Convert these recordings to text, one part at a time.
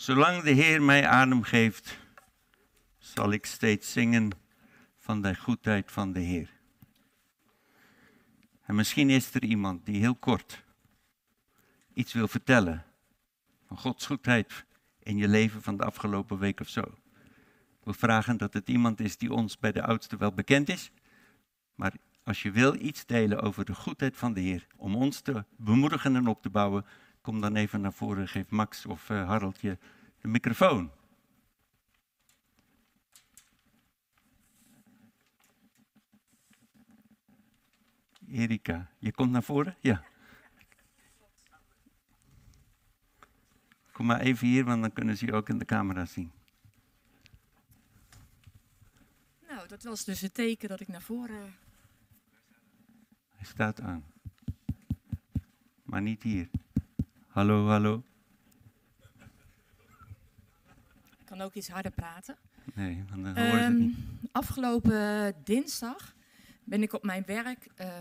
Zolang de Heer mij adem geeft, zal ik steeds zingen van de goedheid van de Heer. En misschien is er iemand die heel kort iets wil vertellen van Gods goedheid in je leven van de afgelopen week of zo. We vragen dat het iemand is die ons bij de oudste wel bekend is, maar als je wil iets delen over de goedheid van de Heer, om ons te bemoedigen en op te bouwen, kom dan even naar voren, geef Max of uh, Harold je de microfoon. Erika, je komt naar voren? Ja. Kom maar even hier, want dan kunnen ze je ook in de camera zien. Nou, dat was dus het teken dat ik naar voren. Hij staat aan. Maar niet hier. Hallo, hallo. Ik kan ook iets harder praten. Nee, want dan horen ze het niet. Ehm, afgelopen dinsdag ben ik op mijn werk uh,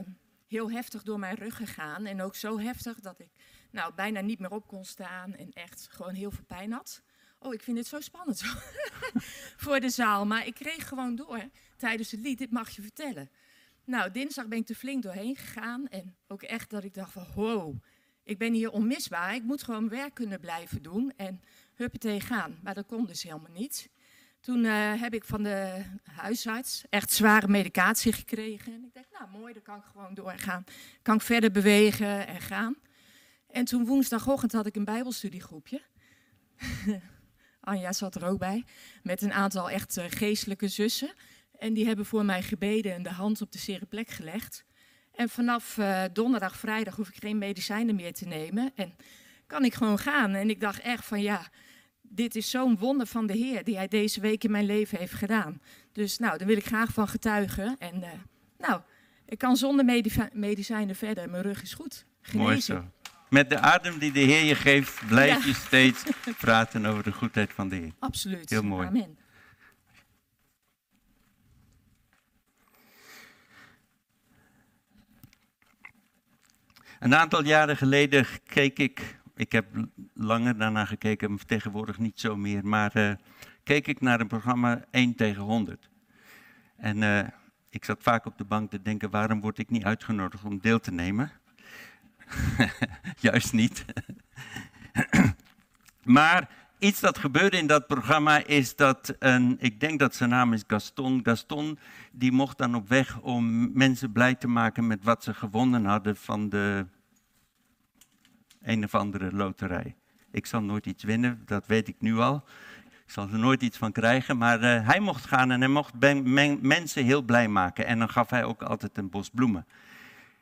heel heftig door mijn rug gegaan. En ook zo heftig dat ik nou, bijna niet meer op kon staan en echt gewoon heel veel pijn had. Oh, ik vind dit zo spannend voor de zaal. Maar ik kreeg gewoon door tijdens het lied, dit mag je vertellen. Nou, dinsdag ben ik er flink doorheen gegaan. En ook echt dat ik dacht van, wow, ik ben hier onmisbaar. Ik moet gewoon werk kunnen blijven doen en huppatee gaan. Maar dat kon dus helemaal niet. Toen uh, heb ik van de huisarts echt zware medicatie gekregen. En ik dacht, nou mooi, dan kan ik gewoon doorgaan. Kan ik verder bewegen en gaan. En toen woensdagochtend had ik een bijbelstudiegroepje. Anja zat er ook bij. Met een aantal echt uh, geestelijke zussen. En die hebben voor mij gebeden en de hand op de zere plek gelegd. En vanaf uh, donderdag, vrijdag hoef ik geen medicijnen meer te nemen. En kan ik gewoon gaan. En ik dacht echt van ja, dit is zo'n wonder van de Heer die hij deze week in mijn leven heeft gedaan. Dus nou, daar wil ik graag van getuigen. En uh, nou, ik kan zonder medicijnen verder. Mijn rug is goed. Genezen. Mooi zo. Met de adem die de Heer je geeft, blijf ja. je steeds praten over de goedheid van de Heer. Absoluut. Heel mooi. Amen. Een aantal jaren geleden keek ik, ik heb langer daarna gekeken, tegenwoordig niet zo meer, maar uh, keek ik naar een programma 1 tegen 100. En uh, ik zat vaak op de bank te denken, waarom word ik niet uitgenodigd om deel te nemen? Juist niet. maar iets dat gebeurde in dat programma is dat, een, ik denk dat zijn naam is Gaston. Gaston, die mocht dan op weg om mensen blij te maken met wat ze gewonnen hadden van de een of andere loterij. Ik zal nooit iets winnen, dat weet ik nu al. Ik zal er nooit iets van krijgen, maar uh, hij mocht gaan en hij mocht mensen heel blij maken. En dan gaf hij ook altijd een bos bloemen.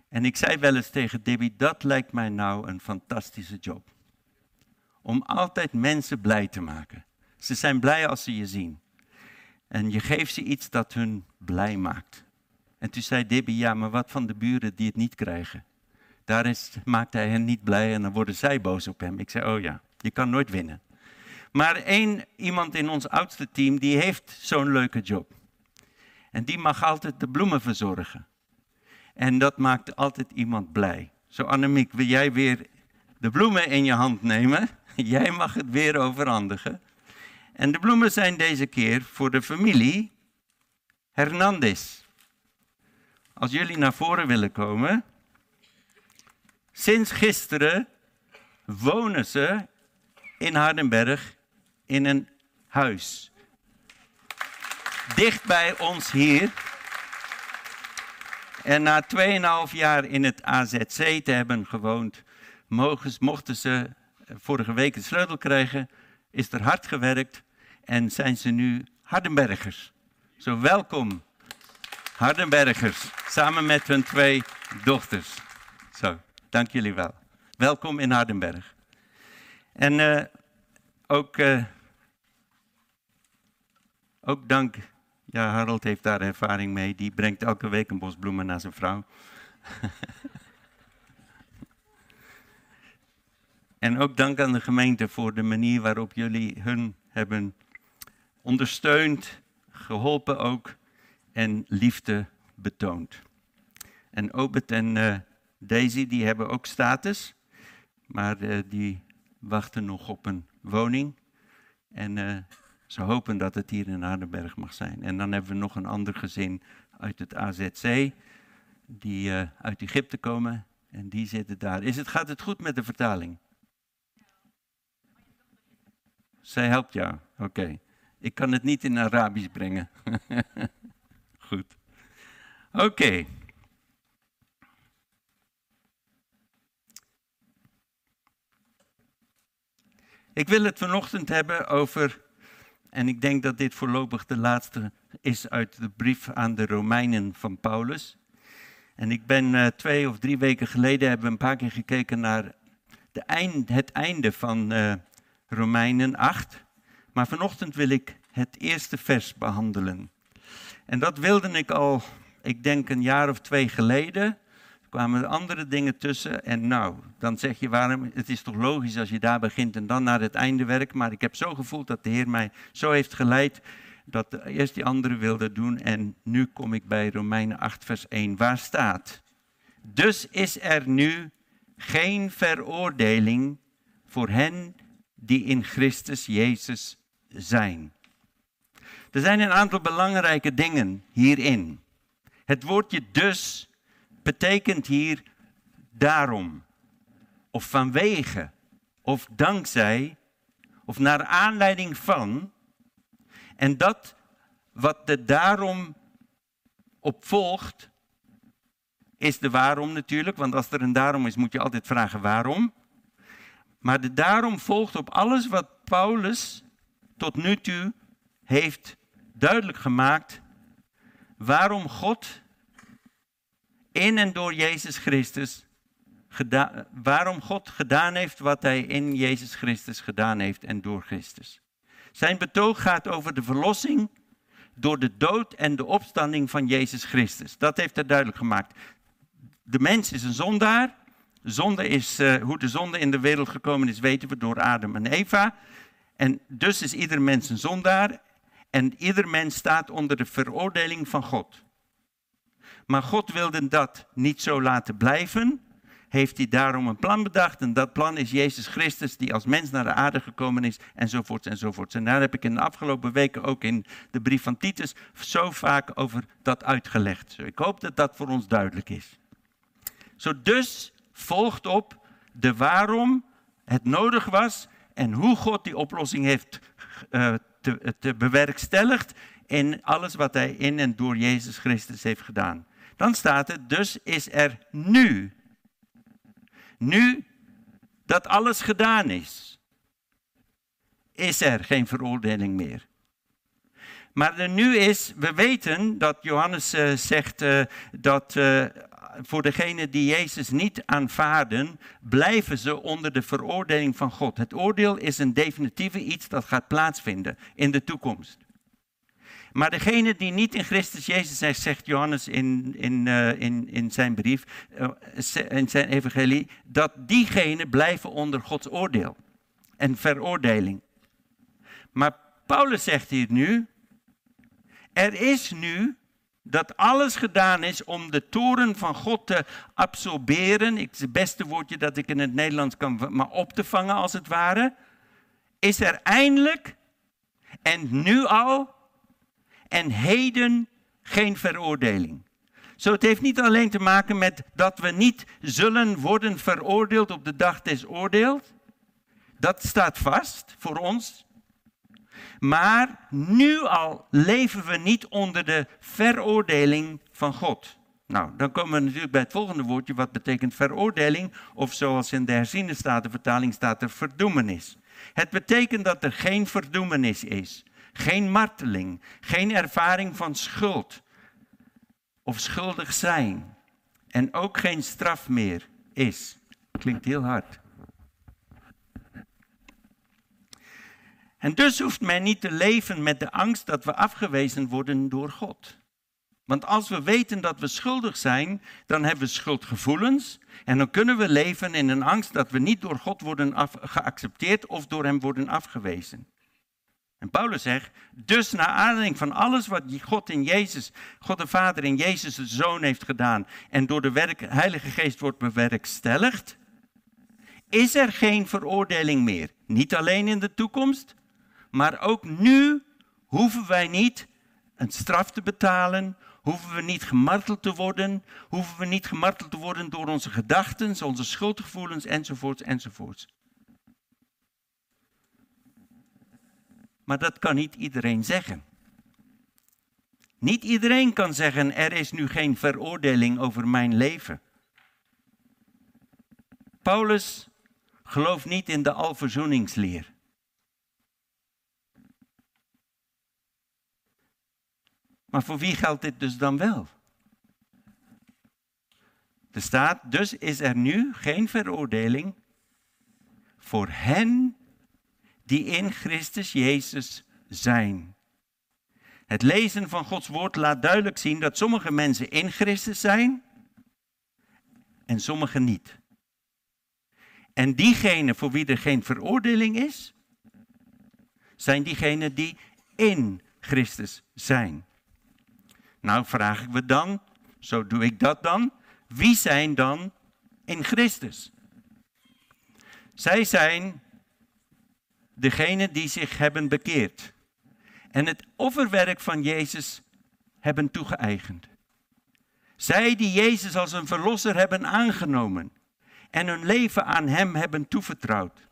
En ik zei wel eens tegen Debbie, dat lijkt mij nou een fantastische job. Om altijd mensen blij te maken. Ze zijn blij als ze je zien. En je geeft ze iets dat hun blij maakt. En toen zei Debbie, ja, maar wat van de buren die het niet krijgen? Daar is, maakt hij hen niet blij en dan worden zij boos op hem. Ik zei, oh ja, je kan nooit winnen. Maar één iemand in ons oudste team, die heeft zo'n leuke job. En die mag altijd de bloemen verzorgen. En dat maakt altijd iemand blij. Zo Annemiek, wil jij weer de bloemen in je hand nemen? Jij mag het weer overhandigen. En de bloemen zijn deze keer voor de familie Hernandez. Als jullie naar voren willen komen. Sinds gisteren wonen ze in Hardenberg in een huis. Dicht bij ons hier. En na 2,5 jaar in het AZC te hebben gewoond, mochten ze vorige week de sleutel krijgen, is er hard gewerkt en zijn ze nu Hardenbergers. Zo welkom, Hardenbergers, samen met hun twee dochters. Zo, dank jullie wel. Welkom in Hardenberg. En uh, ook, uh, ook dank ja, Harold heeft daar ervaring mee. Die brengt elke week een bos bloemen naar zijn vrouw. en ook dank aan de gemeente voor de manier waarop jullie hun hebben ondersteund, geholpen ook en liefde betoond. En Obed en uh, Daisy, die hebben ook status, maar uh, die wachten nog op een woning. En uh, ze hopen dat het hier in Aardenberg mag zijn. En dan hebben we nog een ander gezin uit het AZC, die uit Egypte komen. En die zitten daar. Is het, gaat het goed met de vertaling? Zij helpt jou, oké. Ik kan het niet in Arabisch brengen. goed. Oké. Ik wil het vanochtend hebben over, en ik denk dat dit voorlopig de laatste is uit de brief aan de Romeinen van Paulus. En ik ben uh, twee of drie weken geleden hebben we een paar keer gekeken naar de eind, het einde van uh, Romeinen 8. Maar vanochtend wil ik het eerste vers behandelen. En dat wilde ik al, ik denk een jaar of twee geleden. Er kwamen andere dingen tussen. En nou, dan zeg je waarom. Het is toch logisch als je daar begint en dan naar het einde werkt. Maar ik heb zo gevoeld dat de Heer mij zo heeft geleid. Dat eerst die andere wilde doen. En nu kom ik bij Romeinen 8, vers 1, waar staat. Dus is er nu geen veroordeling voor hen die in Christus Jezus zijn. Er zijn een aantal belangrijke dingen hierin. Het woordje dus betekent hier daarom, of vanwege, of dankzij, of naar aanleiding van. En dat wat er daarom op volgt, is de waarom natuurlijk, want als er een daarom is, moet je altijd vragen waarom. Maar de daarom volgt op alles wat Paulus tot nu toe heeft duidelijk gemaakt waarom God in en door Jezus Christus waarom God gedaan heeft wat hij in Jezus Christus gedaan heeft en door Christus. Zijn betoog gaat over de verlossing door de dood en de opstanding van Jezus Christus. Dat heeft hij duidelijk gemaakt. De mens is een zondaar. Zonde is, uh, hoe de zonde in de wereld gekomen is, weten we door Adam en Eva. En dus is ieder mens een zondaar. En ieder mens staat onder de veroordeling van God. Maar God wilde dat niet zo laten blijven. Heeft hij daarom een plan bedacht. En dat plan is Jezus Christus, die als mens naar de aarde gekomen is. Enzovoorts enzovoorts. En daar heb ik in de afgelopen weken ook in de brief van Titus zo vaak over dat uitgelegd. Ik hoop dat dat voor ons duidelijk is. Zo dus volgt op de waarom het nodig was en hoe God die oplossing heeft uh, te, te bewerkstelligd in alles wat hij in en door Jezus Christus heeft gedaan. Dan staat het, dus is er nu, nu dat alles gedaan is, is er geen veroordeling meer. Maar er nu is, we weten dat Johannes uh, zegt uh, dat voor degenen die Jezus niet aanvaarden, blijven ze onder de veroordeling van God. Het oordeel is een definitieve iets dat gaat plaatsvinden in de toekomst. Maar degene die niet in Christus Jezus zijn, zegt Johannes in, in, uh, in, in zijn brief, uh, in zijn evangelie, dat diegenen blijven onder Gods oordeel en veroordeling. Maar Paulus zegt hier nu, er is nu dat alles gedaan is om de toren van God te absorberen. Ik, het beste woordje dat ik in het Nederlands kan, maar op te vangen als het ware. Is er eindelijk en nu al en heden geen veroordeling. Zo, het heeft niet alleen te maken met dat we niet zullen worden veroordeeld op de dag des oordeels. Dat staat vast voor ons. Maar nu al leven we niet onder de veroordeling van God. Nou, dan komen we natuurlijk bij het volgende woordje, wat betekent veroordeling, of zoals in de herziende statenvertaling staat er verdoemenis. Het betekent dat er geen verdoemenis is, geen marteling, geen ervaring van schuld of schuldig zijn en ook geen straf meer is. Klinkt heel hard. En dus hoeft men niet te leven met de angst dat we afgewezen worden door God. Want als we weten dat we schuldig zijn, dan hebben we schuldgevoelens. En dan kunnen we leven in een angst dat we niet door God worden geaccepteerd of door Hem worden afgewezen. En Paulus zegt, dus naar aanleiding van alles wat God in Jezus, God de Vader in Jezus de Zoon heeft gedaan en door de werk, Heilige Geest wordt bewerkstelligd, is er geen veroordeling meer. Niet alleen in de toekomst, Maar ook nu hoeven wij niet een straf te betalen, hoeven we niet gemarteld te worden, hoeven we niet gemarteld te worden door onze gedachten, onze schuldgevoelens enzovoorts enzovoorts. Maar dat kan niet iedereen zeggen. Niet iedereen kan zeggen, er is nu geen veroordeling over mijn leven. Paulus gelooft niet in de alverzoeningsleer. Maar voor wie geldt dit dus dan wel? Er staat, dus is er nu geen veroordeling voor hen die in Christus Jezus zijn. Het lezen van Gods woord laat duidelijk zien dat sommige mensen in Christus zijn en sommige niet. En diegenen voor wie er geen veroordeling is, zijn diegenen die in Christus zijn. Nou vraag ik me dan, zo doe ik dat dan, wie zijn dan in Christus? Zij zijn degenen die zich hebben bekeerd en het offerwerk van Jezus hebben toegeëigend. Zij die Jezus als een verlosser hebben aangenomen en hun leven aan Hem hebben toevertrouwd.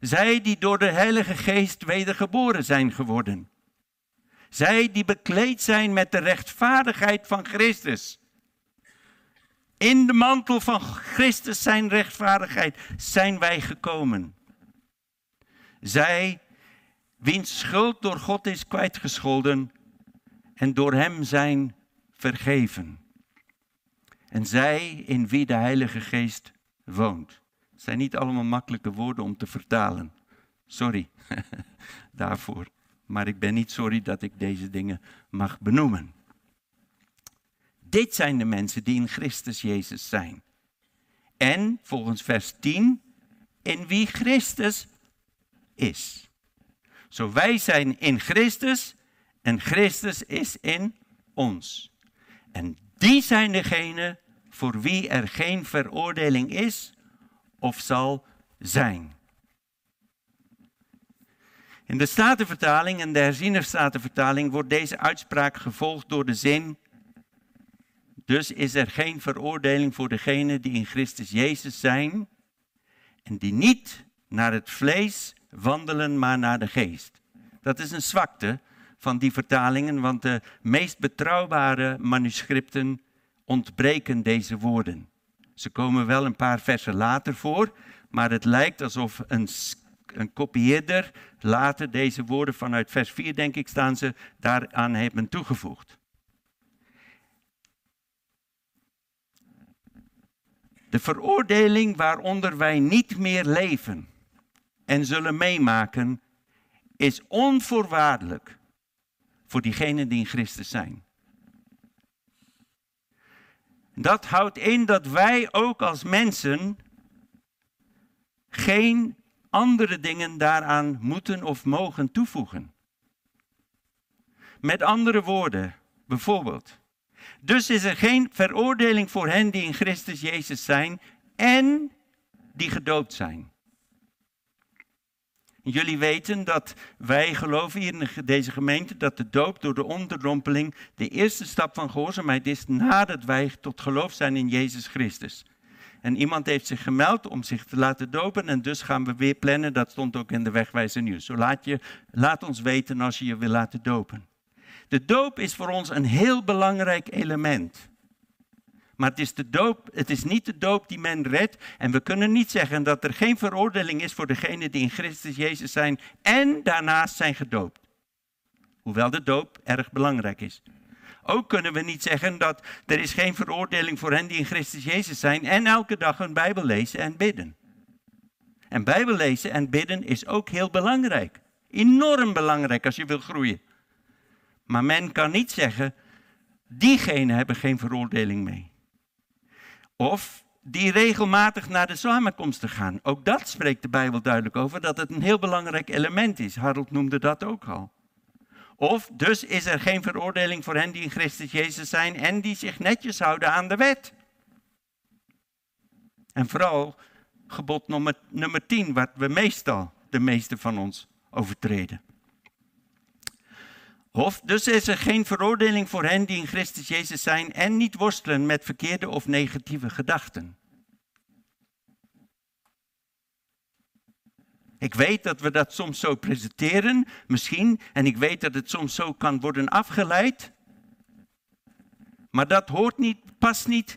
Zij die door de Heilige Geest wedergeboren zijn geworden. Zij die bekleed zijn met de rechtvaardigheid van Christus. In de mantel van Christus zijn rechtvaardigheid zijn wij gekomen. Zij wiens schuld door God is kwijtgescholden en door Hem zijn vergeven. En zij in wie de Heilige Geest woont. Het zijn niet allemaal makkelijke woorden om te vertalen. Sorry daarvoor. Maar ik ben niet sorry dat ik deze dingen mag benoemen. Dit zijn de mensen die in Christus Jezus zijn. En volgens vers 10, in wie Christus is. Zo wij zijn in Christus en Christus is in ons. En die zijn degenen voor wie er geen veroordeling is of zal zijn. In de Statenvertaling en de herziene Statenvertaling wordt deze uitspraak gevolgd door de zin. Dus is er geen veroordeling voor degenen die in Christus Jezus zijn en die niet naar het vlees wandelen, maar naar de geest. Dat is een zwakte van die vertalingen, want de meest betrouwbare manuscripten ontbreken deze woorden. Ze komen wel een paar versen later voor, maar het lijkt alsof een, een kopieerder later deze woorden vanuit vers 4, denk ik, staan ze, daaraan hebben toegevoegd. De veroordeling waaronder wij niet meer leven en zullen meemaken, is onvoorwaardelijk voor diegenen die in Christus zijn. Dat houdt in dat wij ook als mensen geen andere dingen daaraan moeten of mogen toevoegen. Met andere woorden, bijvoorbeeld. Dus is er geen veroordeling voor hen die in Christus Jezus zijn en die gedoopt zijn. Jullie weten dat wij geloven hier in deze gemeente dat de doop door de onderdompeling de eerste stap van gehoorzaamheid is nadat wij tot geloof zijn in Jezus Christus. En iemand heeft zich gemeld om zich te laten dopen en dus gaan we weer plannen. Dat stond ook in de wegwijzer nieuws. Zo laat, je, laat ons weten als je je wil laten dopen. De doop is voor ons een heel belangrijk element. Maar het is, de doop, het is niet de doop die men redt. En we kunnen niet zeggen dat er geen veroordeling is voor degenen die in Christus Jezus zijn en daarnaast zijn gedoopt. Hoewel de doop erg belangrijk is. Ook kunnen we niet zeggen dat er is geen veroordeling voor hen die in Christus Jezus zijn en elke dag hun Bijbel lezen en bidden. En Bijbel lezen en bidden is ook heel belangrijk. Enorm belangrijk als je wil groeien. Maar men kan niet zeggen, diegenen hebben geen veroordeling mee. Of die regelmatig naar de samenkomsten gaan. Ook dat spreekt de Bijbel duidelijk over, dat het een heel belangrijk element is. Harold noemde dat ook al. Of dus is er geen veroordeling voor hen die in Christus Jezus zijn en die zich netjes houden aan de wet. En vooral gebod nummer, nummer 10, wat we meestal, de meeste van ons, overtreden. Of, dus is er geen veroordeling voor hen die in Christus Jezus zijn en niet worstelen met verkeerde of negatieve gedachten. Ik weet dat we dat soms zo presenteren, misschien, en ik weet dat het soms zo kan worden afgeleid. Maar dat hoort niet, past niet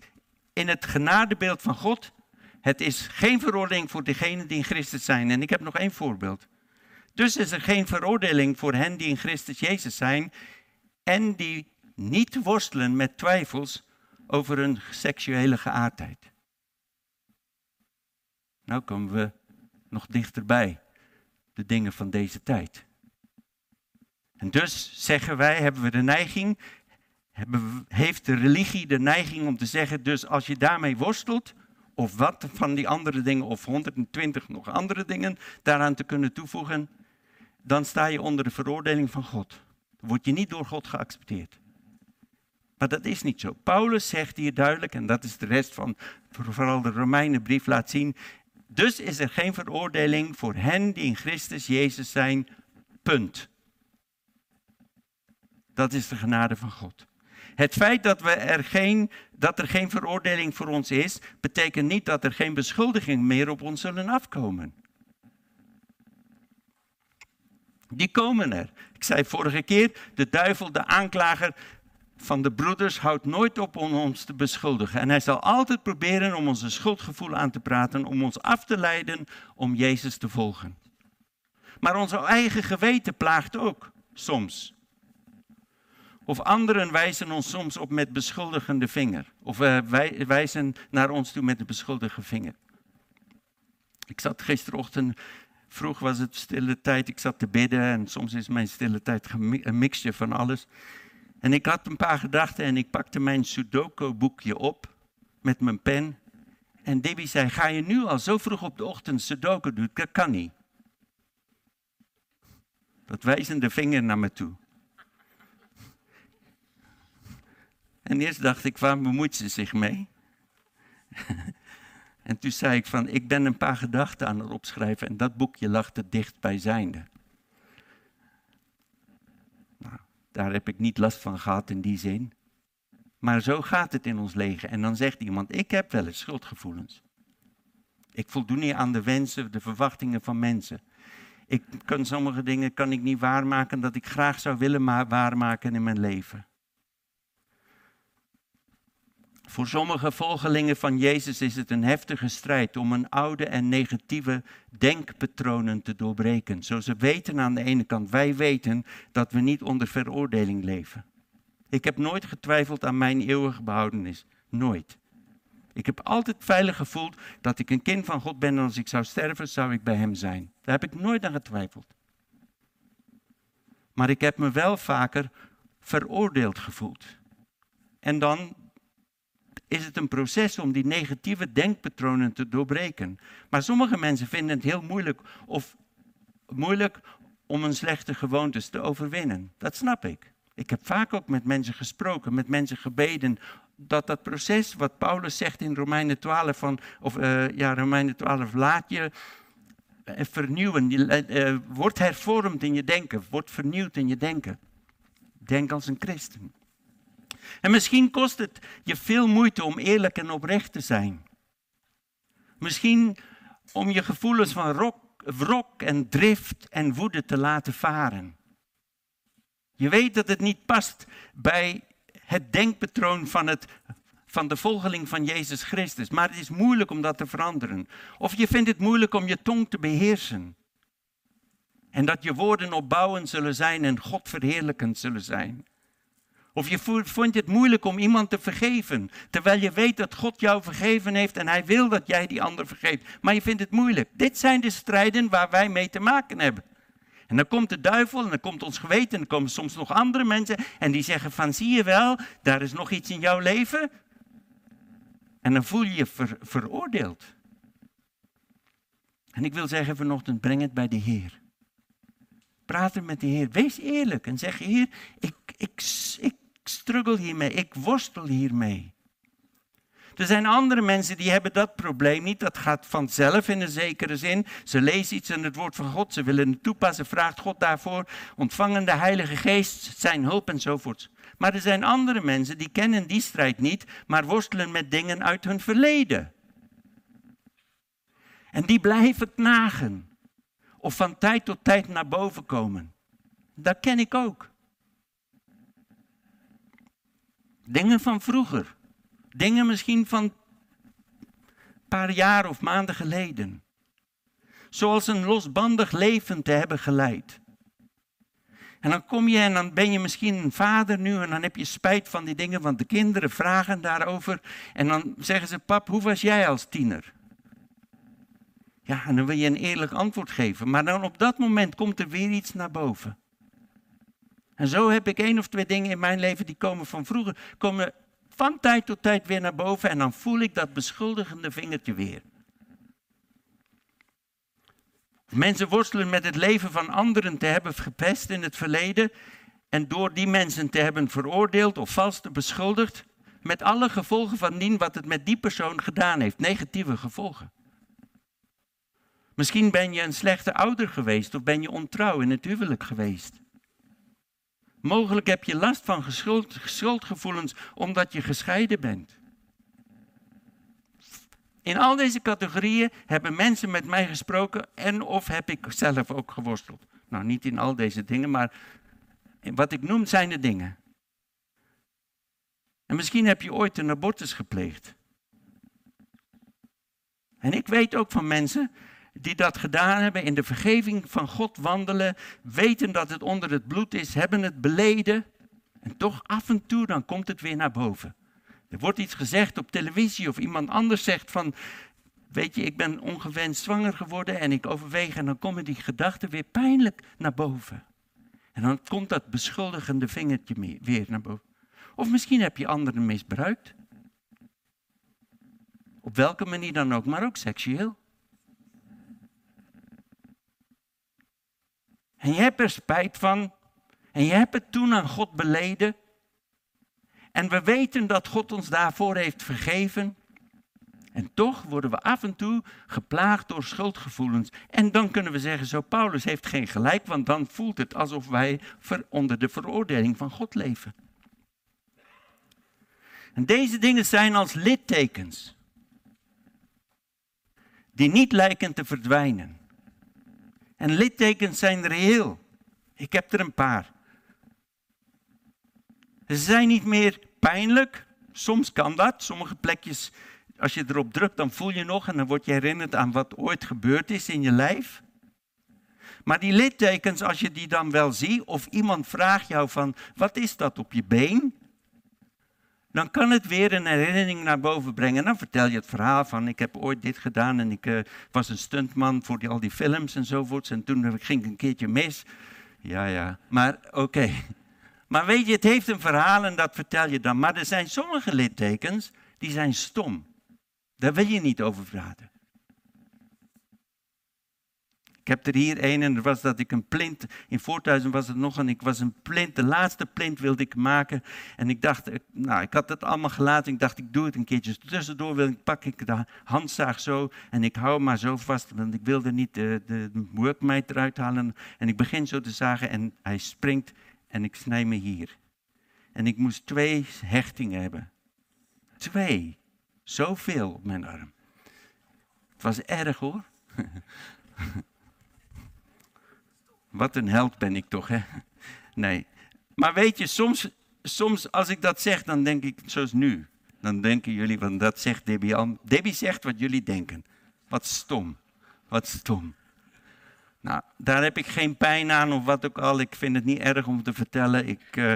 in het genadebeeld van God. Het is geen veroordeling voor degenen die in Christus zijn. En ik heb nog één voorbeeld. Dus is er geen veroordeling voor hen die in Christus Jezus zijn en die niet worstelen met twijfels over hun seksuele geaardheid. Nou komen we nog dichterbij de dingen van deze tijd. En dus zeggen wij, hebben we de neiging, hebben, heeft de religie de neiging om te zeggen, dus als je daarmee worstelt, of wat van die andere dingen, of 120 nog andere dingen daaraan te kunnen toevoegen, dan sta je onder de veroordeling van God. Word je niet door God geaccepteerd. Maar dat is niet zo. Paulus zegt hier duidelijk, en dat is de rest van vooral de Romeinenbrief laat zien. Dus is er geen veroordeling voor hen die in Christus Jezus zijn. Punt. Dat is de genade van God. Het feit dat, we er geen, dat er geen veroordeling voor ons is, betekent niet dat er geen beschuldiging meer op ons zullen afkomen. Die komen er. Ik zei vorige keer, de duivel, de aanklager van de broeders, houdt nooit op om ons te beschuldigen. En hij zal altijd proberen om onze schuldgevoel aan te praten, om ons af te leiden om Jezus te volgen. Maar onze eigen geweten plaagt ook, soms. Of anderen wijzen ons soms op met beschuldigende vinger. Of uh, wij, wijzen naar ons toe met een beschuldigende vinger. Ik zat gisterochtend Vroeg was het stille tijd, ik zat te bidden en soms is mijn stille tijd een mixje van alles. En ik had een paar gedachten en ik pakte mijn Sudoku-boekje op met mijn pen. En Debbie zei, ga je nu al zo vroeg op de ochtend Sudoku doen? Dat kan niet. Dat wijzende vinger naar me toe. En eerst dacht ik, waar bemoeit ze zich mee? En toen zei ik van, ik ben een paar gedachten aan het opschrijven en dat boekje lag er dichtbijzijnde. Nou, daar heb ik niet last van gehad in die zin. Maar zo gaat het in ons leven. En dan zegt iemand, ik heb wel eens schuldgevoelens. Ik voldoen niet aan de wensen, de verwachtingen van mensen. Ik kan sommige dingen kan ik niet waarmaken dat ik graag zou willen waarmaken in mijn leven. Voor sommige volgelingen van Jezus is het een heftige strijd om een oude en negatieve denkpatronen te doorbreken. Zo ze weten aan de ene kant, wij weten dat we niet onder veroordeling leven. Ik heb nooit getwijfeld aan mijn eeuwige behoudenis. Nooit. Ik heb altijd veilig gevoeld dat ik een kind van God ben en als ik zou sterven, zou ik bij Hem zijn. Daar heb ik nooit aan getwijfeld. Maar ik heb me wel vaker veroordeeld gevoeld. En dan is het een proces om die negatieve denkpatronen te doorbreken. Maar sommige mensen vinden het heel moeilijk of moeilijk om een slechte gewoontes te overwinnen. Dat snap ik. Ik heb vaak ook met mensen gesproken, met mensen gebeden dat dat proces wat Paulus zegt in Romeinen 12 van of uh, ja Romeinen 12 laat je uh, vernieuwen, uh, wordt hervormd in je denken, wordt vernieuwd in je denken. Denk als een christen. En misschien kost het je veel moeite om eerlijk en oprecht te zijn. Misschien om je gevoelens van wrok en drift en woede te laten varen. Je weet dat het niet past bij het denkpatroon van, het, van de volgeling van Jezus Christus, maar het is moeilijk om dat te veranderen. Of je vindt het moeilijk om je tong te beheersen. En dat je woorden opbouwend zullen zijn en God verheerlijkend zullen zijn. Of je vond het moeilijk om iemand te vergeven, terwijl je weet dat God jou vergeven heeft en hij wil dat jij die ander vergeeft. Maar je vindt het moeilijk. Dit zijn de strijden waar wij mee te maken hebben. En dan komt de duivel en dan komt ons geweten en dan komen soms nog andere mensen en die zeggen van zie je wel, daar is nog iets in jouw leven. En dan voel je je veroordeeld. En ik wil zeggen vanochtend, breng het bij de Heer. Praat er met de Heer. Wees eerlijk en zeg, Heer, ik, ik, ik struggle hiermee, ik worstel hiermee. Er zijn andere mensen die hebben dat probleem niet. Dat gaat vanzelf in een zekere zin. Ze lezen iets in het woord van God, ze willen het toepassen, vraagt God daarvoor, ontvangen de Heilige Geest zijn hulp enzovoorts. Maar er zijn andere mensen die kennen die strijd niet, maar worstelen met dingen uit hun verleden. En die blijven knagen. Of van tijd tot tijd naar boven komen. Dat ken ik ook. Dingen van vroeger. Dingen misschien van een paar jaar of maanden geleden. Zoals een losbandig leven te hebben geleid. En dan kom je en dan ben je misschien een vader nu en dan heb je spijt van die dingen, want de kinderen vragen daarover. En dan zeggen ze, pap, hoe was jij als tiener? Ja, en dan wil je een eerlijk antwoord geven. Maar dan op dat moment komt er weer iets naar boven. En zo heb ik één of twee dingen in mijn leven die komen van vroeger, komen van tijd tot tijd weer naar boven en dan voel ik dat beschuldigende vingertje weer. Mensen worstelen met het leven van anderen te hebben gepest in het verleden en door die mensen te hebben veroordeeld of vals te beschuldigd, met alle gevolgen van dien wat het met die persoon gedaan heeft, negatieve gevolgen. Misschien ben je een slechte ouder geweest of ben je ontrouw in het huwelijk geweest. Mogelijk heb je last van schuldgevoelens omdat je gescheiden bent. In al deze categorieën hebben mensen met mij gesproken en of heb ik zelf ook geworsteld. Nou, niet in al deze dingen, maar wat ik noem zijn de dingen. En misschien heb je ooit een abortus gepleegd. En ik weet ook van mensen die dat gedaan hebben, in de vergeving van God wandelen, weten dat het onder het bloed is, hebben het beleden. En toch af en toe dan komt het weer naar boven. Er wordt iets gezegd op televisie of iemand anders zegt van, weet je, ik ben ongewenst zwanger geworden en ik overweeg en dan komen die gedachten weer pijnlijk naar boven. En dan komt dat beschuldigende vingertje weer naar boven. Of misschien heb je anderen misbruikt. Op welke manier dan ook, maar ook seksueel. En je hebt er spijt van. En je hebt het toen aan God beleden. En we weten dat God ons daarvoor heeft vergeven. En toch worden we af en toe geplaagd door schuldgevoelens. En dan kunnen we zeggen, zo Paulus heeft geen gelijk, want dan voelt het alsof wij onder de veroordeling van God leven. En deze dingen zijn als littekens, die niet lijken te verdwijnen. En littekens zijn reëel. Ik heb er een paar. Ze zijn niet meer pijnlijk. Soms kan dat. Sommige plekjes, als je erop drukt, dan voel je nog en dan word je herinnerd aan wat ooit gebeurd is in je lijf. Maar die littekens, als je die dan wel ziet, of iemand vraagt jou van, wat is dat op je been? Dan kan het weer een herinnering naar boven brengen. Dan vertel je het verhaal van ik heb ooit dit gedaan en ik uh, was een stuntman voor die, al die films enzovoorts. En toen ging ik een keertje mis. Ja, ja, maar oké. Maar weet je, het heeft een verhaal en dat vertel je dan. Maar er zijn sommige littekens die zijn stom. Daar wil je niet over praten. Ik heb er hier een en dat was dat ik een plint, in Voorthuizen was het nog en ik was een plint, de laatste plint wilde ik maken. En ik dacht, nou ik had het allemaal gelaten, ik dacht ik doe het een keertje tussendoor, wil, pak ik de handzaag zo en ik hou maar zo vast, want ik wilde niet de, de workmate eruit halen. En ik begin zo te zagen en hij springt en ik snij me hier. En ik moest twee hechtingen hebben. Twee. Zoveel op mijn arm. Het was erg hoor. Wat een held ben ik toch, hè? Nee. Maar weet je, soms, soms als ik dat zeg, dan denk ik, zoals nu. Dan denken jullie, van dat zegt Debbie al. Debbie zegt wat jullie denken. Wat stom. Wat stom. Nou, daar heb ik geen pijn aan of wat ook al. Ik vind het niet erg om te vertellen. Ik, uh,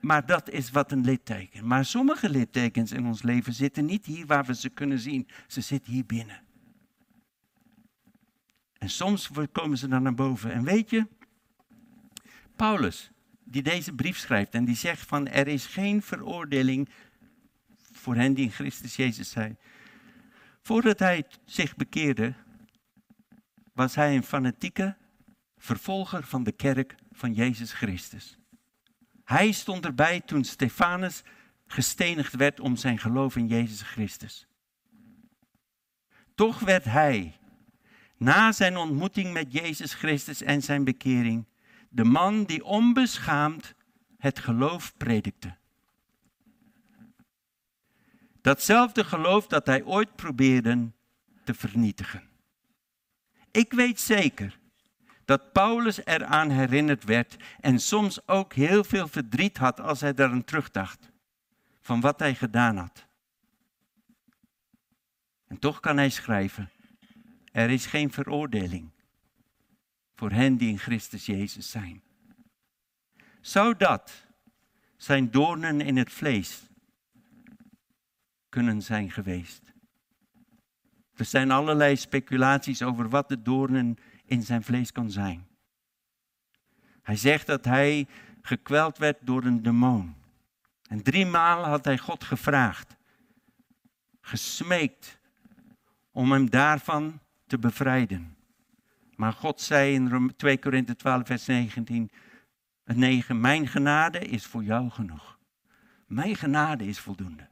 maar dat is wat een litteken. Maar sommige littekens in ons leven zitten niet hier waar we ze kunnen zien. Ze zitten hier binnen. En soms komen ze dan naar boven. En weet je, Paulus, die deze brief schrijft en die zegt van er is geen veroordeling voor hen die in Christus Jezus zijn. Voordat hij zich bekeerde, was hij een fanatieke vervolger van de kerk van Jezus Christus. Hij stond erbij toen Stefanus gestenigd werd om zijn geloof in Jezus Christus. Toch werd hij, na zijn ontmoeting met Jezus Christus en zijn bekering, de man die onbeschaamd het geloof predikte. Datzelfde geloof dat hij ooit probeerde te vernietigen. Ik weet zeker dat Paulus eraan herinnerd werd en soms ook heel veel verdriet had als hij daaraan terugdacht van wat hij gedaan had. En toch kan hij schrijven, er is geen veroordeling voor hen die in Christus Jezus zijn. Zou dat zijn doornen in het vlees kunnen zijn geweest? Er zijn allerlei speculaties over wat de doornen in zijn vlees kon zijn. Hij zegt dat hij gekweld werd door een demon. En drie maal had hij God gevraagd, gesmeekt, om hem daarvan te bevrijden. Maar God zei in 2 Korinthe 12, vers 19, 9, mijn genade is voor jou genoeg. Mijn genade is voldoende.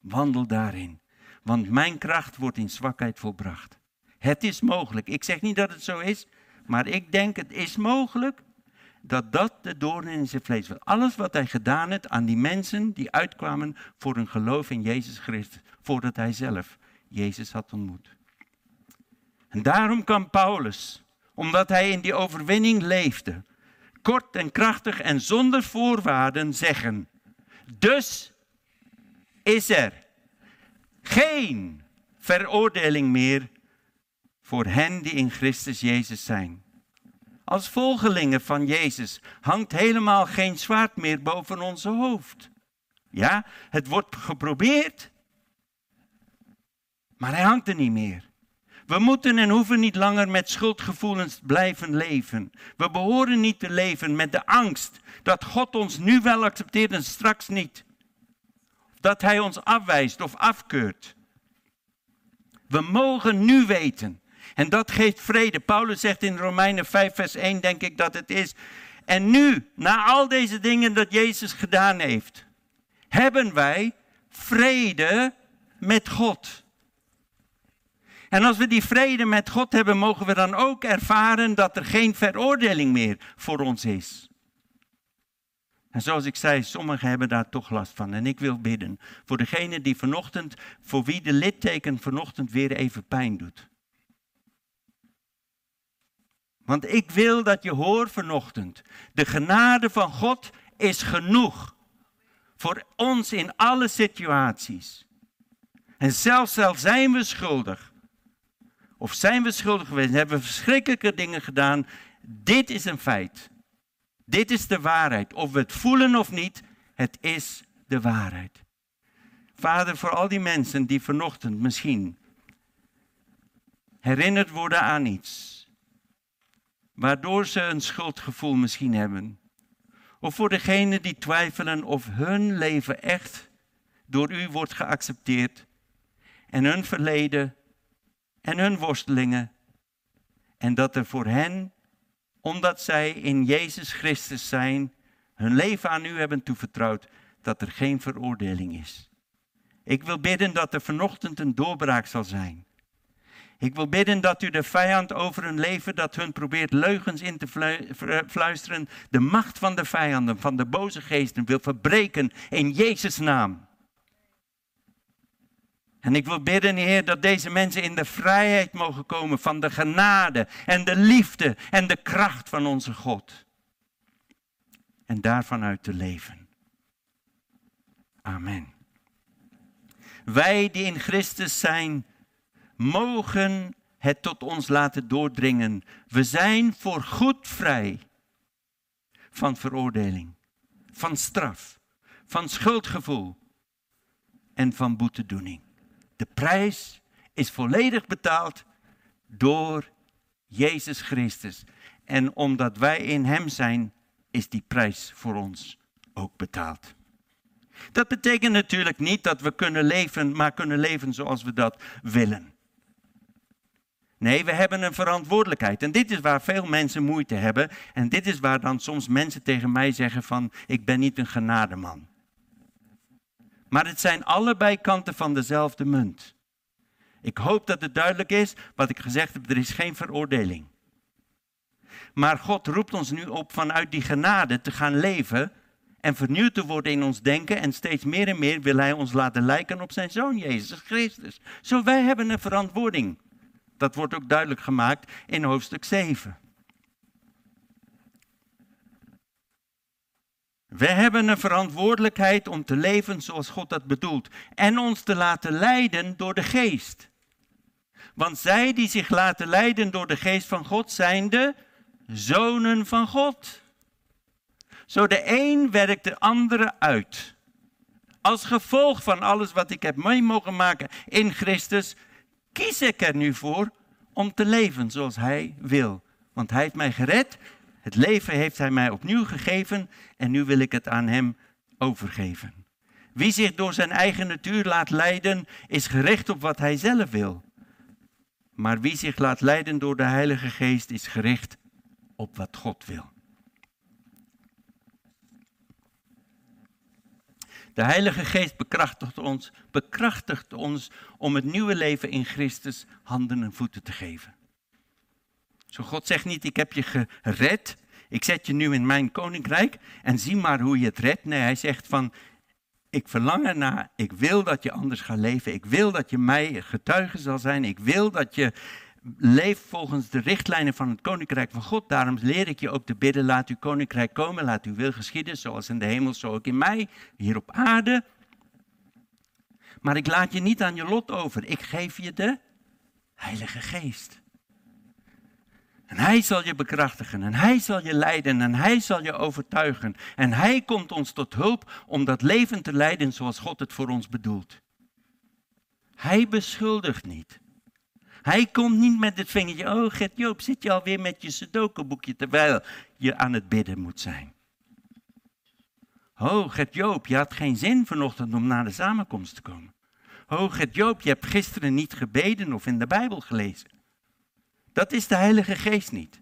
Wandel daarin, want mijn kracht wordt in zwakheid volbracht. Het is mogelijk. Ik zeg niet dat het zo is, maar ik denk het is mogelijk dat dat de doorn in zijn vlees was. Alles wat hij gedaan heeft aan die mensen die uitkwamen voor hun geloof in Jezus Christus, voordat hij zelf Jezus had ontmoet. En daarom kan Paulus, omdat hij in die overwinning leefde, kort en krachtig en zonder voorwaarden zeggen: Dus is er geen veroordeling meer voor hen die in Christus Jezus zijn. Als volgelingen van Jezus hangt helemaal geen zwaard meer boven onze hoofd. Ja, het wordt geprobeerd, maar hij hangt er niet meer. We moeten en hoeven niet langer met schuldgevoelens blijven leven. We behoren niet te leven met de angst dat God ons nu wel accepteert en straks niet. Dat Hij ons afwijst of afkeurt. We mogen nu weten. En dat geeft vrede. Paulus zegt in Romeinen 5, vers 1, denk ik dat het is. En nu, na al deze dingen dat Jezus gedaan heeft, hebben wij vrede met God. En als we die vrede met God hebben, mogen we dan ook ervaren dat er geen veroordeling meer voor ons is. En zoals ik zei, sommigen hebben daar toch last van. En ik wil bidden voor degene die vanochtend, voor wie de litteken vanochtend weer even pijn doet. Want ik wil dat je hoort vanochtend, de genade van God is genoeg voor ons in alle situaties. En zelfs al zijn we schuldig, of zijn we schuldig geweest? Hebben we verschrikkelijke dingen gedaan? Dit is een feit. Dit is de waarheid. Of we het voelen of niet, het is de waarheid. Vader, voor al die mensen die vanochtend misschien herinnerd worden aan iets, waardoor ze een schuldgevoel misschien hebben. Of voor degenen die twijfelen of hun leven echt door u wordt geaccepteerd en hun verleden en hun worstelingen. En dat er voor hen, omdat zij in Jezus Christus zijn, hun leven aan u hebben toevertrouwd, dat er geen veroordeling is. Ik wil bidden dat er vanochtend een doorbraak zal zijn. Ik wil bidden dat u de vijand over hun leven, dat hun probeert leugens in te fluisteren, de macht van de vijanden, van de boze geesten wil verbreken in Jezus' naam. En ik wil bidden, Heer, dat deze mensen in de vrijheid mogen komen van de genade en de liefde en de kracht van onze God. En daarvan uit te leven. Amen. Wij die in Christus zijn, mogen het tot ons laten doordringen. We zijn voor goed vrij van veroordeling, van straf, van schuldgevoel en van boetedoening. De prijs is volledig betaald door Jezus Christus. En omdat wij in Hem zijn, is die prijs voor ons ook betaald. Dat betekent natuurlijk niet dat we kunnen leven, maar kunnen leven zoals we dat willen. Nee, we hebben een verantwoordelijkheid. En dit is waar veel mensen moeite hebben. En dit is waar dan soms mensen tegen mij zeggen van, ik ben niet een genademan. Maar het zijn allebei kanten van dezelfde munt. Ik hoop dat het duidelijk is wat ik gezegd heb. Er is geen veroordeling. Maar God roept ons nu op vanuit die genade te gaan leven en vernieuwd te worden in ons denken. En steeds meer en meer wil Hij ons laten lijken op zijn Zoon Jezus Christus. Zo wij hebben een verantwoording. Dat wordt ook duidelijk gemaakt in hoofdstuk 7. We hebben een verantwoordelijkheid om te leven zoals God dat bedoelt en ons te laten leiden door de geest. Want zij die zich laten leiden door de geest van God zijn de zonen van God. Zo de een werkt de andere uit. Als gevolg van alles wat ik heb mee mogen maken in Christus, kies ik er nu voor om te leven zoals Hij wil. Want Hij heeft mij gered, het leven heeft Hij mij opnieuw gegeven en nu wil ik het aan Hem overgeven. Wie zich door zijn eigen natuur laat leiden, is gericht op wat hij zelf wil. Maar wie zich laat leiden door de Heilige Geest, is gericht op wat God wil. De Heilige Geest bekrachtigt ons, bekrachtigt ons om het nieuwe leven in Christus handen en voeten te geven. Zo God zegt niet, ik heb je gered, ik zet je nu in mijn koninkrijk en zie maar hoe je het redt. Nee, hij zegt van, ik verlang ernaar, ik wil dat je anders gaat leven, ik wil dat je mij getuige zal zijn, ik wil dat je leef volgens de richtlijnen van het koninkrijk van God. Daarom leer ik je ook te bidden, laat uw koninkrijk komen, laat uw wil geschieden, zoals in de hemel, zo ook in mij, hier op aarde. Maar ik laat je niet aan je lot over, ik geef je de Heilige Geest. En hij zal je bekrachtigen en hij zal je leiden en hij zal je overtuigen. En hij komt ons tot hulp om dat leven te leiden zoals God het voor ons bedoelt. Hij beschuldigt niet. Hij komt niet met het vingertje, oh Gert Joop, zit je alweer met je sudoku-boekje terwijl je aan het bidden moet zijn. Oh Gert Joop, je had geen zin vanochtend om naar de samenkomst te komen. Oh Gert Joop, je hebt gisteren niet gebeden of in de Bijbel gelezen. Dat is de Heilige Geest niet.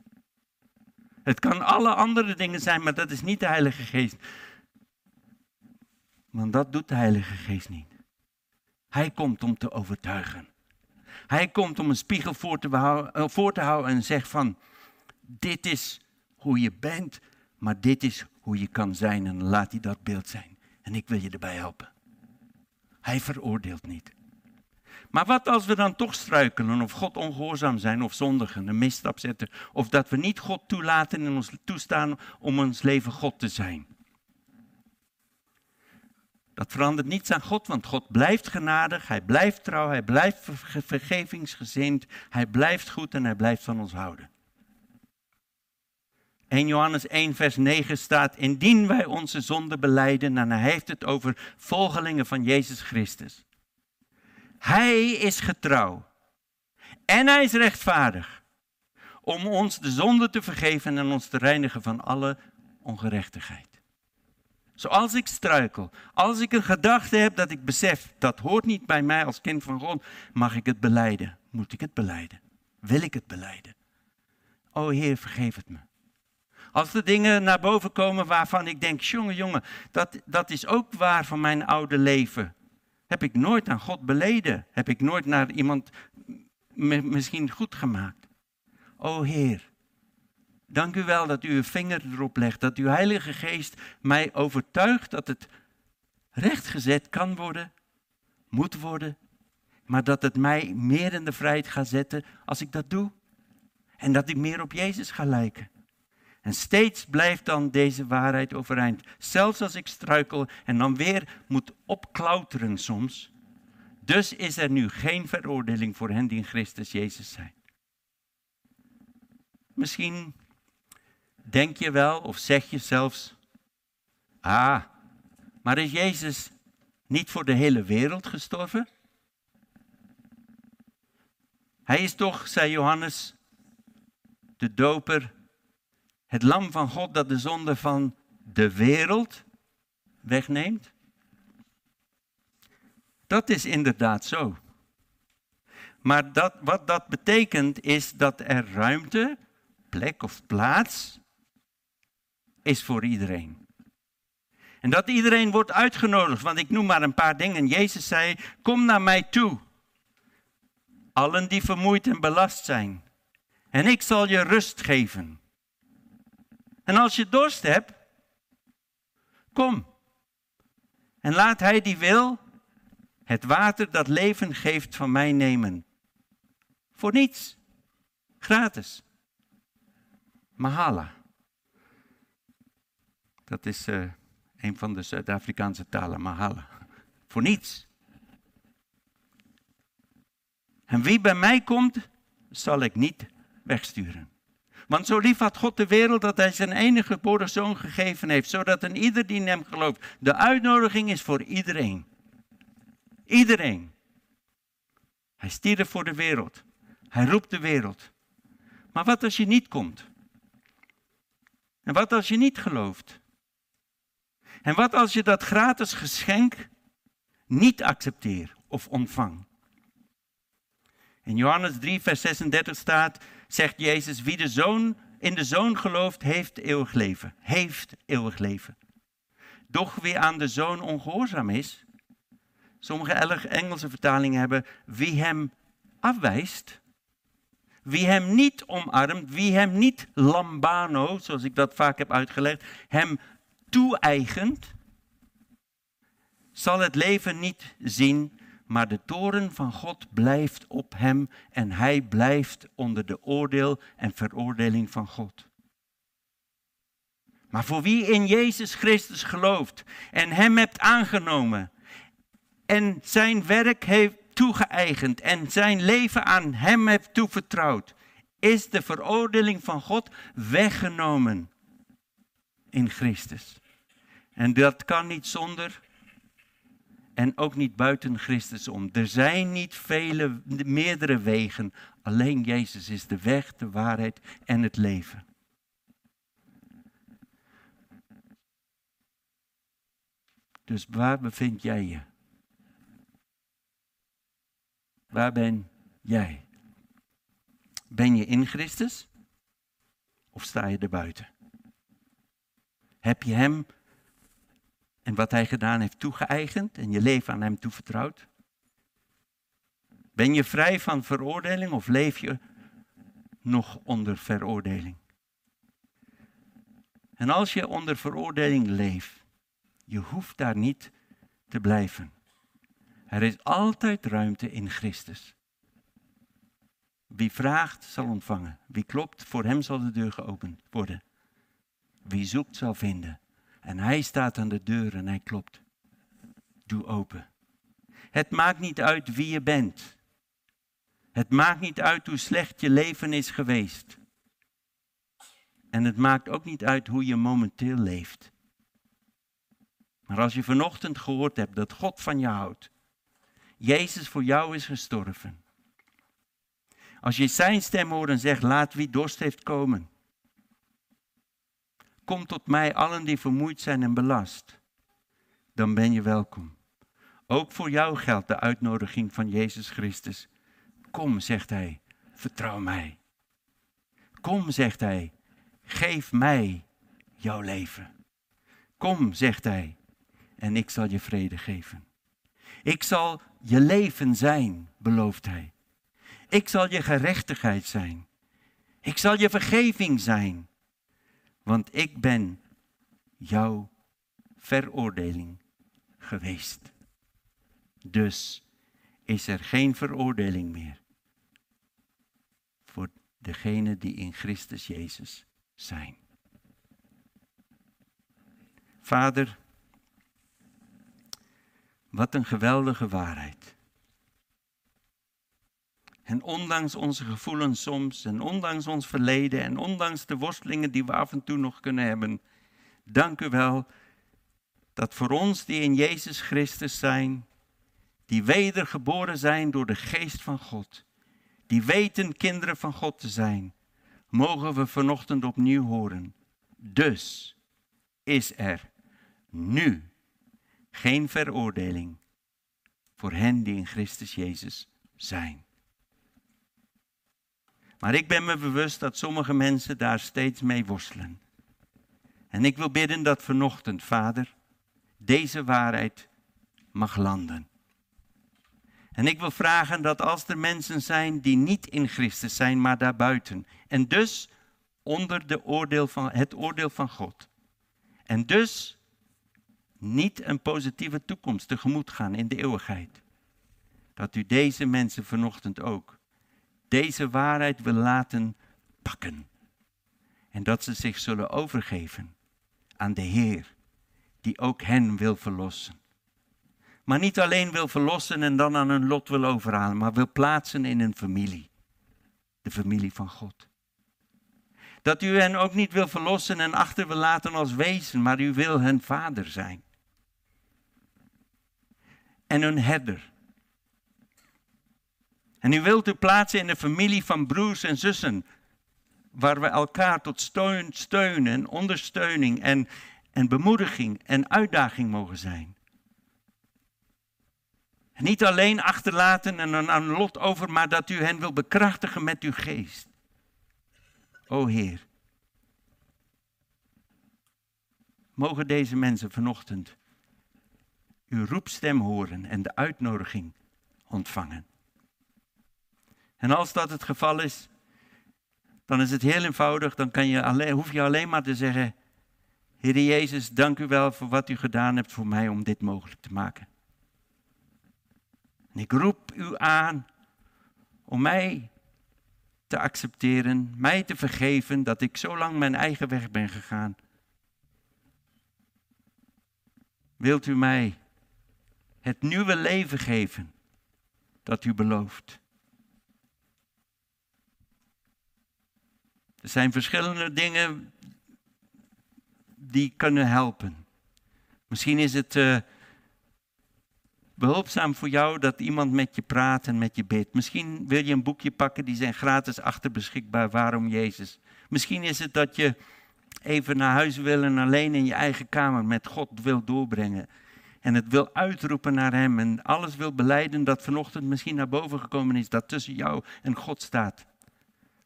Het kan alle andere dingen zijn, maar dat is niet de Heilige Geest. Want dat doet de Heilige Geest niet. Hij komt om te overtuigen. Hij komt om een spiegel voor te, houden, eh, houden en zegt van, dit is hoe je bent, maar dit is hoe je kan zijn en laat hij dat beeld zijn. En ik wil je erbij helpen. Hij veroordeelt niet. Maar wat als we dan toch struikelen of God ongehoorzaam zijn of zondigen, een misstap zetten, of dat we niet God toelaten en ons toestaan om ons leven God te zijn? Dat verandert niets aan God, want God blijft genadig, Hij blijft trouw, Hij blijft vergevingsgezind, Hij blijft goed en Hij blijft van ons houden. 1 Johannes 1, vers 9 staat, indien wij onze zonde beleiden, en hij heeft het over volgelingen van Jezus Christus. Hij is getrouw en hij is rechtvaardig om ons de zonde te vergeven en ons te reinigen van alle ongerechtigheid. Zoals ik struikel, als ik een gedachte heb dat ik besef, dat hoort niet bij mij als kind van God, mag ik het beleiden? Moet ik het beleiden? Wil ik het beleiden? O Heer, vergeef het me. Als er dingen naar boven komen waarvan ik denk, jongen, jongen, dat, dat is ook waar van mijn oude leven. Heb ik nooit aan God beleden? Heb ik nooit naar iemand misschien goed gemaakt? O Heer, dank u wel dat u uw vinger erop legt, dat uw Heilige Geest mij overtuigt dat het rechtgezet kan worden, moet worden, maar dat het mij meer in de vrijheid gaat zetten als ik dat doe. En dat ik meer op Jezus ga lijken. En steeds blijft dan deze waarheid overeind. Zelfs als ik struikel en dan weer moet opklauteren soms. Dus is er nu geen veroordeling voor hen die in Christus Jezus zijn. Misschien denk je wel of zeg je zelfs, ah, maar is Jezus niet voor de hele wereld gestorven? Hij is toch, zei Johannes, de doper, het lam van God dat de zonde van de wereld wegneemt? Dat is inderdaad zo. Maar dat, wat dat betekent is dat er ruimte, plek of plaats is voor iedereen. En dat iedereen wordt uitgenodigd, want ik noem maar een paar dingen. Jezus zei, kom naar mij toe. Allen die vermoeid en belast zijn. En ik zal je rust geven. En als je dorst hebt, kom. En laat hij die wil het water dat leven geeft van mij nemen. Voor niets. Gratis. Mahala. Dat is uh, een van de Zuid-Afrikaanse talen, Mahala. Voor niets. En wie bij mij komt, zal ik niet wegsturen. Want zo lief had God de wereld dat hij zijn enige geboren zoon gegeven heeft, zodat een ieder die in hem gelooft. De uitnodiging is voor iedereen. Iedereen. Hij stierf voor de wereld. Hij roept de wereld. Maar wat als je niet komt? En wat als je niet gelooft? En wat als je dat gratis geschenk niet accepteert of ontvangt? In Johannes 3, vers 36 staat, zegt Jezus, wie de zoon in de zoon gelooft, heeft eeuwig leven. Heeft eeuwig leven. Doch wie aan de zoon ongehoorzaam is, sommige Engelse vertalingen hebben, wie hem afwijst, wie hem niet omarmt, wie hem niet lambano, zoals ik dat vaak heb uitgelegd, hem toe-eigent, zal het leven niet zien, maar de toren van God blijft op hem en hij blijft onder de oordeel en veroordeling van God. Maar voor wie in Jezus Christus gelooft en hem hebt aangenomen en zijn werk heeft toegeëigend en zijn leven aan hem heeft toevertrouwd, is de veroordeling van God weggenomen in Christus. En dat kan niet zonder en ook niet buiten Christus om. Er zijn niet vele, meerdere wegen. Alleen Jezus is de weg, de waarheid en het leven. Dus waar bevind jij je? Waar ben jij? Ben je in Christus? Of sta je er buiten? Heb je Hem en wat Hij gedaan heeft toegeëigend en je leven aan Hem toevertrouwd? Ben je vrij van veroordeling of leef je nog onder veroordeling? En als je onder veroordeling leeft, je hoeft daar niet te blijven. Er is altijd ruimte in Christus. Wie vraagt, zal ontvangen. Wie klopt, voor hem zal de deur geopend worden. Wie zoekt, zal vinden. En hij staat aan de deur en hij klopt. Doe open. Het maakt niet uit wie je bent. Het maakt niet uit hoe slecht je leven is geweest. En het maakt ook niet uit hoe je momenteel leeft. Maar als je vanochtend gehoord hebt dat God van je houdt, Jezus voor jou is gestorven. Als je zijn stem hoort en zegt, laat wie dorst heeft komen. Kom tot mij, allen die vermoeid zijn en belast. Dan ben je welkom. Ook voor jou geldt de uitnodiging van Jezus Christus. Kom, zegt hij, vertrouw mij. Kom, zegt hij, geef mij jouw leven. Kom, zegt hij, en ik zal je vrede geven. Ik zal je leven zijn, belooft hij. Ik zal je gerechtigheid zijn. Ik zal je vergeving zijn. Want ik ben jouw veroordeling geweest. Dus is er geen veroordeling meer voor degenen die in Christus Jezus zijn. Vader, wat een geweldige waarheid. En ondanks onze gevoelens soms, en ondanks ons verleden, en ondanks de worstelingen die we af en toe nog kunnen hebben, dank u wel dat voor ons die in Jezus Christus zijn, die wedergeboren zijn door de geest van God, die weten kinderen van God te zijn, mogen we vanochtend opnieuw horen. Dus is er nu geen veroordeling voor hen die in Christus Jezus zijn. Maar ik ben me bewust dat sommige mensen daar steeds mee worstelen. En ik wil bidden dat vanochtend, Vader, deze waarheid mag landen. En ik wil vragen dat als er mensen zijn die niet in Christus zijn, maar daarbuiten, en dus onder de oordeel van, het oordeel van God, en dus niet een positieve toekomst tegemoet gaan in de eeuwigheid, dat u deze mensen vanochtend ook deze waarheid wil laten pakken. En dat ze zich zullen overgeven aan de Heer, die ook hen wil verlossen. Maar niet alleen wil verlossen en dan aan hun lot wil overhalen, maar wil plaatsen in een familie. De familie van God. Dat u hen ook niet wil verlossen en achter wil laten als wezen, maar u wil hun vader zijn. En hun herder. En u wilt u plaatsen in een familie van broers en zussen, waar we elkaar tot steun, steun en ondersteuning en, en bemoediging en uitdaging mogen zijn. Niet alleen achterlaten en aan een lot over, maar dat u hen wil bekrachtigen met uw geest. O Heer, mogen deze mensen vanochtend uw roepstem horen en de uitnodiging ontvangen. En als dat het geval is, dan is het heel eenvoudig. Dan kan je alleen, hoef je alleen maar te zeggen: Heer Jezus, dank u wel voor wat u gedaan hebt voor mij om dit mogelijk te maken. En ik roep u aan om mij te accepteren, mij te vergeven dat ik zo lang mijn eigen weg ben gegaan. Wilt u mij het nieuwe leven geven dat u belooft? Er zijn verschillende dingen die kunnen helpen. Misschien is het uh, behulpzaam voor jou dat iemand met je praat en met je bidt. Misschien wil je een boekje pakken, die zijn gratis achter beschikbaar. Waarom Jezus? Misschien is het dat je even naar huis wil en alleen in je eigen kamer met God wil doorbrengen. En het wil uitroepen naar Hem en alles wil beleiden dat vanochtend misschien naar boven gekomen is, dat tussen jou en God staat.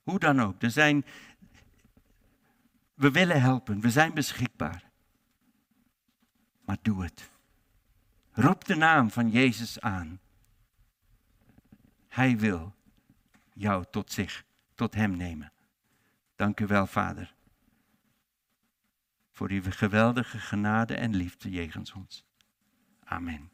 Hoe dan ook. Er zijn we willen helpen, we zijn beschikbaar. Maar doe het. Roep de naam van Jezus aan. Hij wil jou tot zich, tot Hem nemen. Dank u wel, Vader, voor uw geweldige genade en liefde jegens ons. Amen.